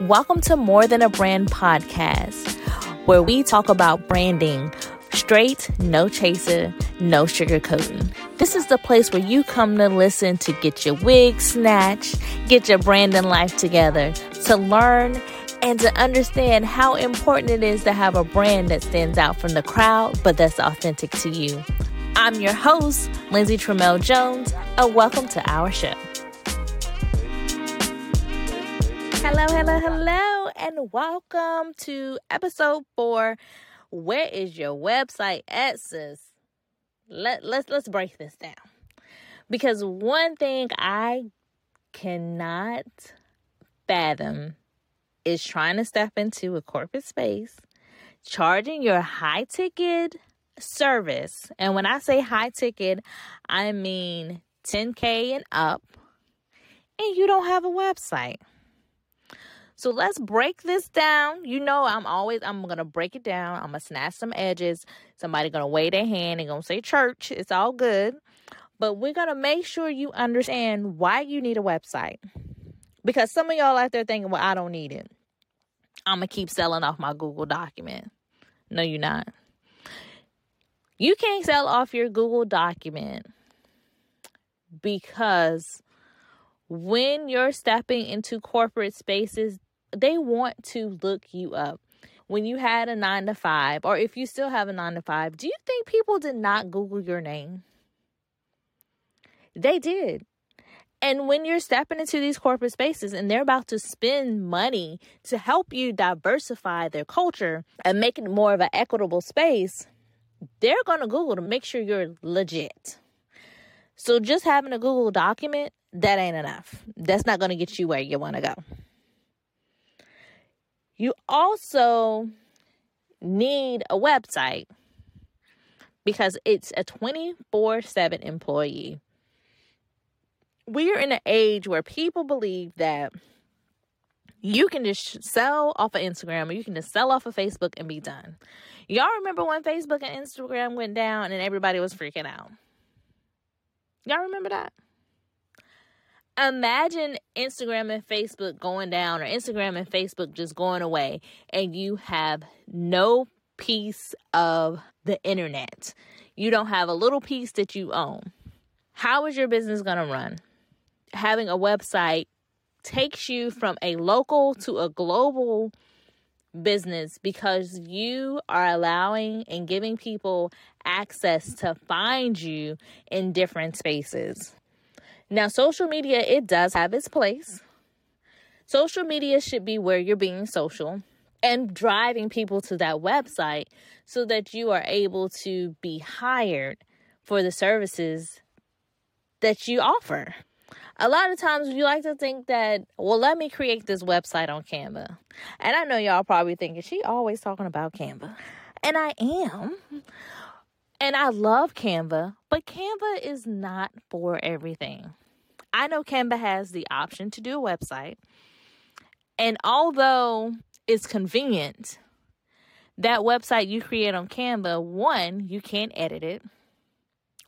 Welcome to More Than a Brand podcast, where we talk about branding straight, no chaser, no sugarcoating. This is the place where you come to listen to get your wig snatched, get your brand branding life together, to learn and to understand how important it is to have a brand that stands out from the crowd, but that's authentic to you. I'm your host, Lindsay Tramel Jones, and welcome to our show. Hello, hello, hello, and welcome to episode four. Where is your website at, sis? Let, let's let's break this down. Because one thing I cannot fathom is trying to step into a corporate space, charging your high ticket service. And when I say high ticket, I mean 10K and up, and you don't have a website. So let's break this down. You know, I'm always I'm gonna break it down. I'm gonna snatch some edges. Somebody gonna wave their hand and gonna say church. It's all good. But we're gonna make sure you understand why you need a website. Because some of y'all out there thinking, well, I don't need it. I'm gonna keep selling off my Google document. No, you're not. You can't sell off your Google document because when you're stepping into corporate spaces, they want to look you up. When you had a nine to five, or if you still have a nine to five, do you think people did not Google your name? They did. And when you're stepping into these corporate spaces and they're about to spend money to help you diversify their culture and make it more of an equitable space, they're going to Google to make sure you're legit. So just having a Google document, that ain't enough. That's not going to get you where you want to go. You also need a website because it's a 24 7 employee we are in an age where people believe that you can just sell off of Instagram or you can just sell off of Facebook and be done. Y'all remember when Facebook and Instagram went down and everybody was freaking out? Y'all remember that? Imagine Instagram and Facebook going down or Instagram and Facebook just going away and you have no piece of the internet. You don't have a little piece that you own. How is your business going to run? having a website takes you from a local to a global business because you are allowing and giving people access to find you in different spaces. Now, social media, it does have its place. Social media should be where you're being social and driving people to that website so that you are able to be hired for the services that you offer a lot of times we like to think that, well, let me create this website on Canva. And I know y'all probably thinking, she always talking about Canva. And I am. And I love Canva, but Canva is not for everything. I know Canva has the option to do a website. And although it's convenient, that website you create on Canva, one, you can't edit it.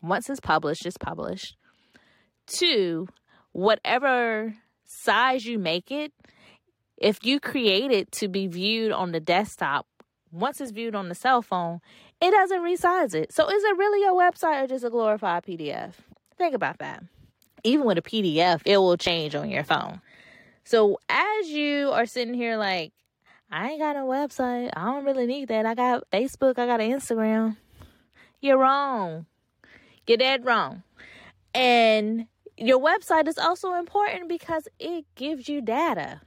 Once it's published, it's published. Two, whatever size you make it, if you create it to be viewed on the desktop, once it's viewed on the cell phone, it doesn't resize it. So is it really a website or just a glorified PDF? Think about that. Even with a PDF, it will change on your phone. So as you are sitting here like, I ain't got a website. I don't really need that. I got Facebook, I got an Instagram. You're wrong. You're dead wrong. And your website is also important because it gives you data.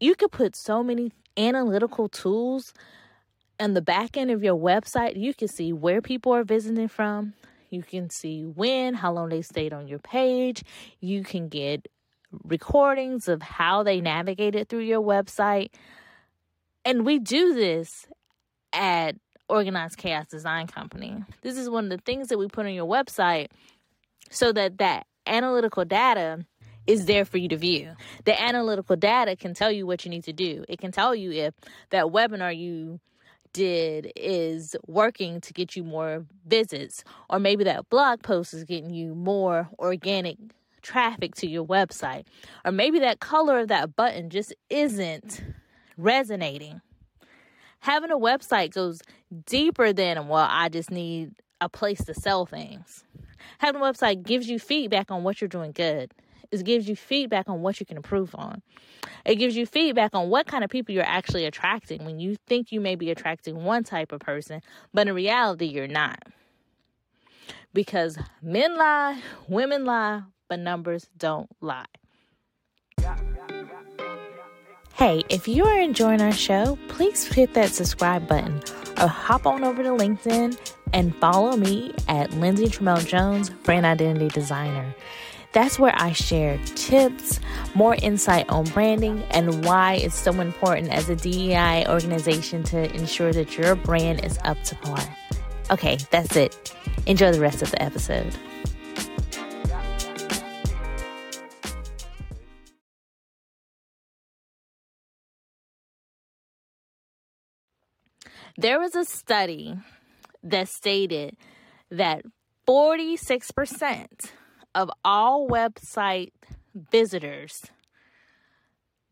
You could put so many analytical tools on the back end of your website. You can see where people are visiting from. You can see when, how long they stayed on your page. You can get recordings of how they navigated through your website. And we do this at Organized Chaos Design Company. This is one of the things that we put on your website so that that analytical data is there for you to view. The analytical data can tell you what you need to do. It can tell you if that webinar you did is working to get you more visits, or maybe that blog post is getting you more organic traffic to your website. Or maybe that color of that button just isn't resonating. Having a website goes deeper than, well, I just need a place to sell things. Having a website gives you feedback on what you're doing good. It gives you feedback on what you can improve on. It gives you feedback on what kind of people you're actually attracting when you think you may be attracting one type of person, but in reality, you're not. Because men lie, women lie, but numbers don't lie. Hey, if you are enjoying our show, please hit that subscribe button or hop on over to LinkedIn and follow me at Lindsay Tramel Jones, Brand Identity Designer. That's where I share tips, more insight on branding, and why it's so important as a DEI organization to ensure that your brand is up to par. Okay, that's it. Enjoy the rest of the episode. There was a study that stated that 46% of all website visitors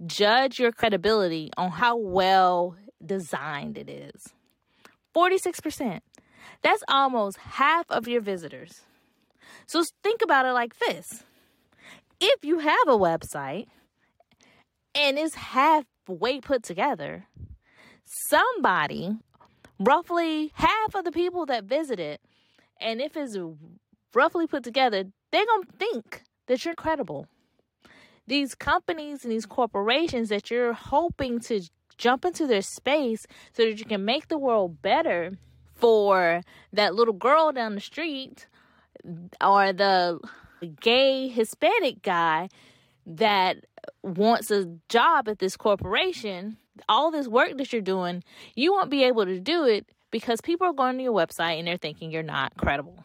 judge your credibility on how well designed it is. 46%. That's almost half of your visitors. So think about it like this if you have a website and it's halfway put together, somebody, roughly half of the people that visit it, and if it's roughly put together, they're going to think that you're credible. These companies and these corporations that you're hoping to jump into their space so that you can make the world better for that little girl down the street or the gay Hispanic guy that wants a job at this corporation, all this work that you're doing, you won't be able to do it because people are going to your website and they're thinking you're not credible.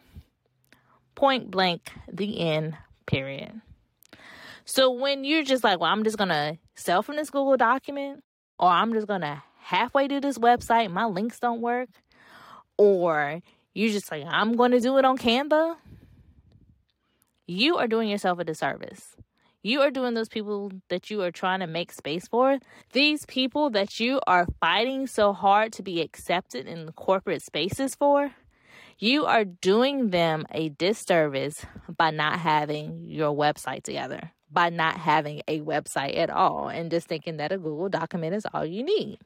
Point blank, the end, period. So when you're just like, well, I'm just going to sell from this Google document, or I'm just going to halfway do this website, my links don't work, or you're just like, I'm going to do it on Canva, you are doing yourself a disservice. You are doing those people that you are trying to make space for. These people that you are fighting so hard to be accepted in corporate spaces for, you are doing them a disservice by not having your website together, by not having a website at all, and just thinking that a Google document is all you need.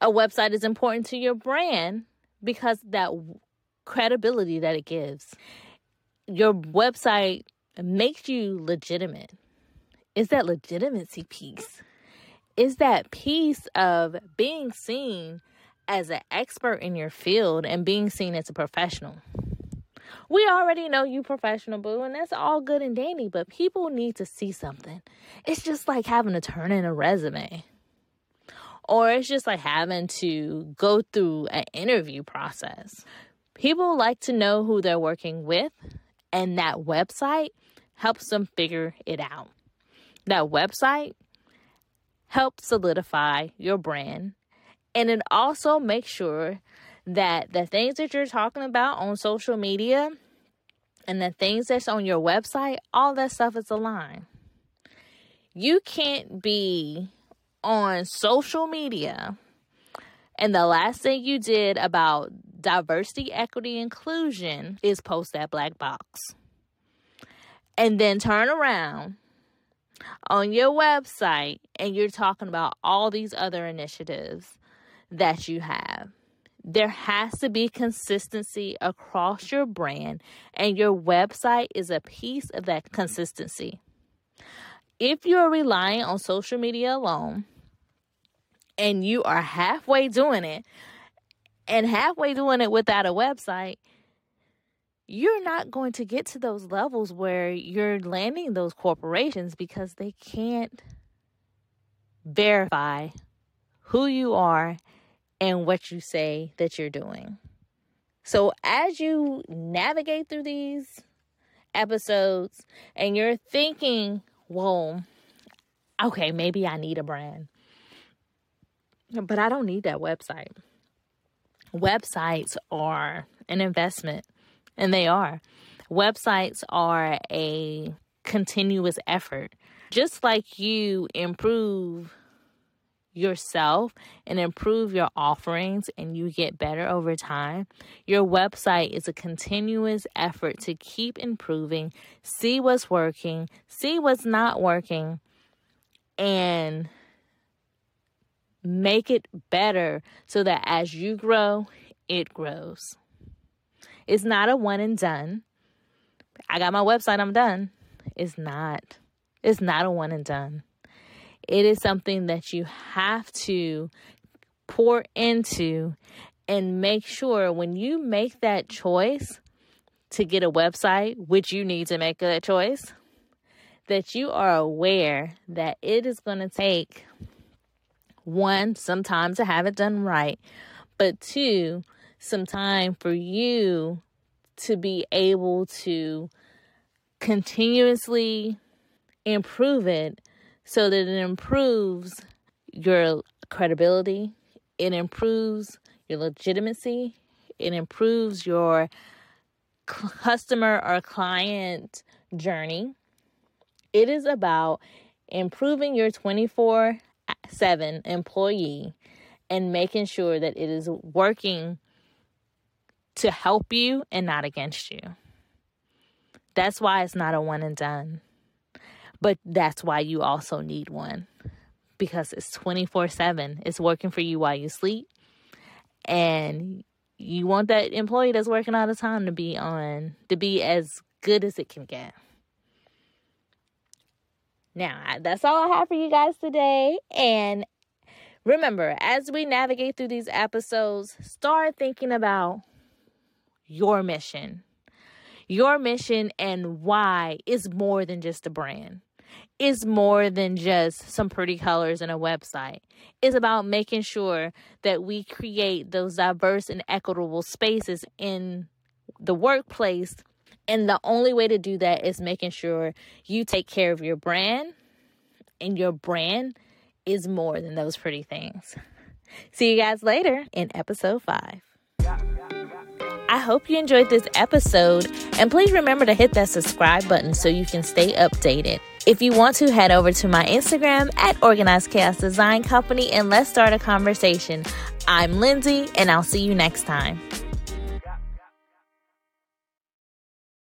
A website is important to your brand because that credibility that it gives. Your website makes you legitimate. Is that legitimacy piece? Is that piece of being seen as an expert in your field and being seen as a professional. We already know you professional, boo, and that's all good and dandy, but people need to see something. It's just like having to turn in a resume. Or it's just like having to go through an interview process. People like to know who they're working with, and that website helps them figure it out. That website helps solidify your brand and then also make sure that the things that you're talking about on social media and the things that's on your website, all that stuff is aligned. You can't be on social media and the last thing you did about diversity, equity, inclusion is post that black box. And then turn around on your website and you're talking about all these other initiatives that you have. There has to be consistency across your brand, and your website is a piece of that consistency. If you're relying on social media alone and you are halfway doing it and halfway doing it without a website, you're not going to get to those levels where you're landing those corporations because they can't verify who you are and what you say that you're doing. So, as you navigate through these episodes and you're thinking, well, okay, maybe I need a brand, but I don't need that website. Websites are an investment, and they are. Websites are a continuous effort. Just like you improve yourself and improve your offerings and you get better over time, your website is a continuous effort to keep improving, see what's working, see what's not working, and make it better so that as you grow, it grows. It's not a one and done. I got my website, I'm done. It's not. It's not a one and done. It is something that you have to pour into and make sure when you make that choice to get a website, which you need to make that choice, that you are aware that it is going to take one, some time to have it done right, but two, some time for you to be able to continuously improve it so that it improves your credibility, it improves your legitimacy, it improves your customer or client journey. It is about improving your 24 7 employee and making sure that it is working to help you and not against you. That's why it's not a one and done. But that's why you also need one because it's 24 7. It's working for you while you sleep. And you want that employee that's working all the time to be on, to be as good as it can get. Now, that's all I have for you guys today. And remember, as we navigate through these episodes, start thinking about your mission. Your mission and why is more than just a brand is more than just some pretty colors and a website. It's about making sure that we create those diverse and equitable spaces in the workplace. And the only way to do that is making sure you take care of your brand, and your brand is more than those pretty things. See you guys later in episode five. I hope you enjoyed this episode, and please remember to hit that subscribe button so you can stay updated. If you want to, head over to my Instagram at Organized Chaos Design Company and let's start a conversation. I'm Lindsay, and I'll see you next time.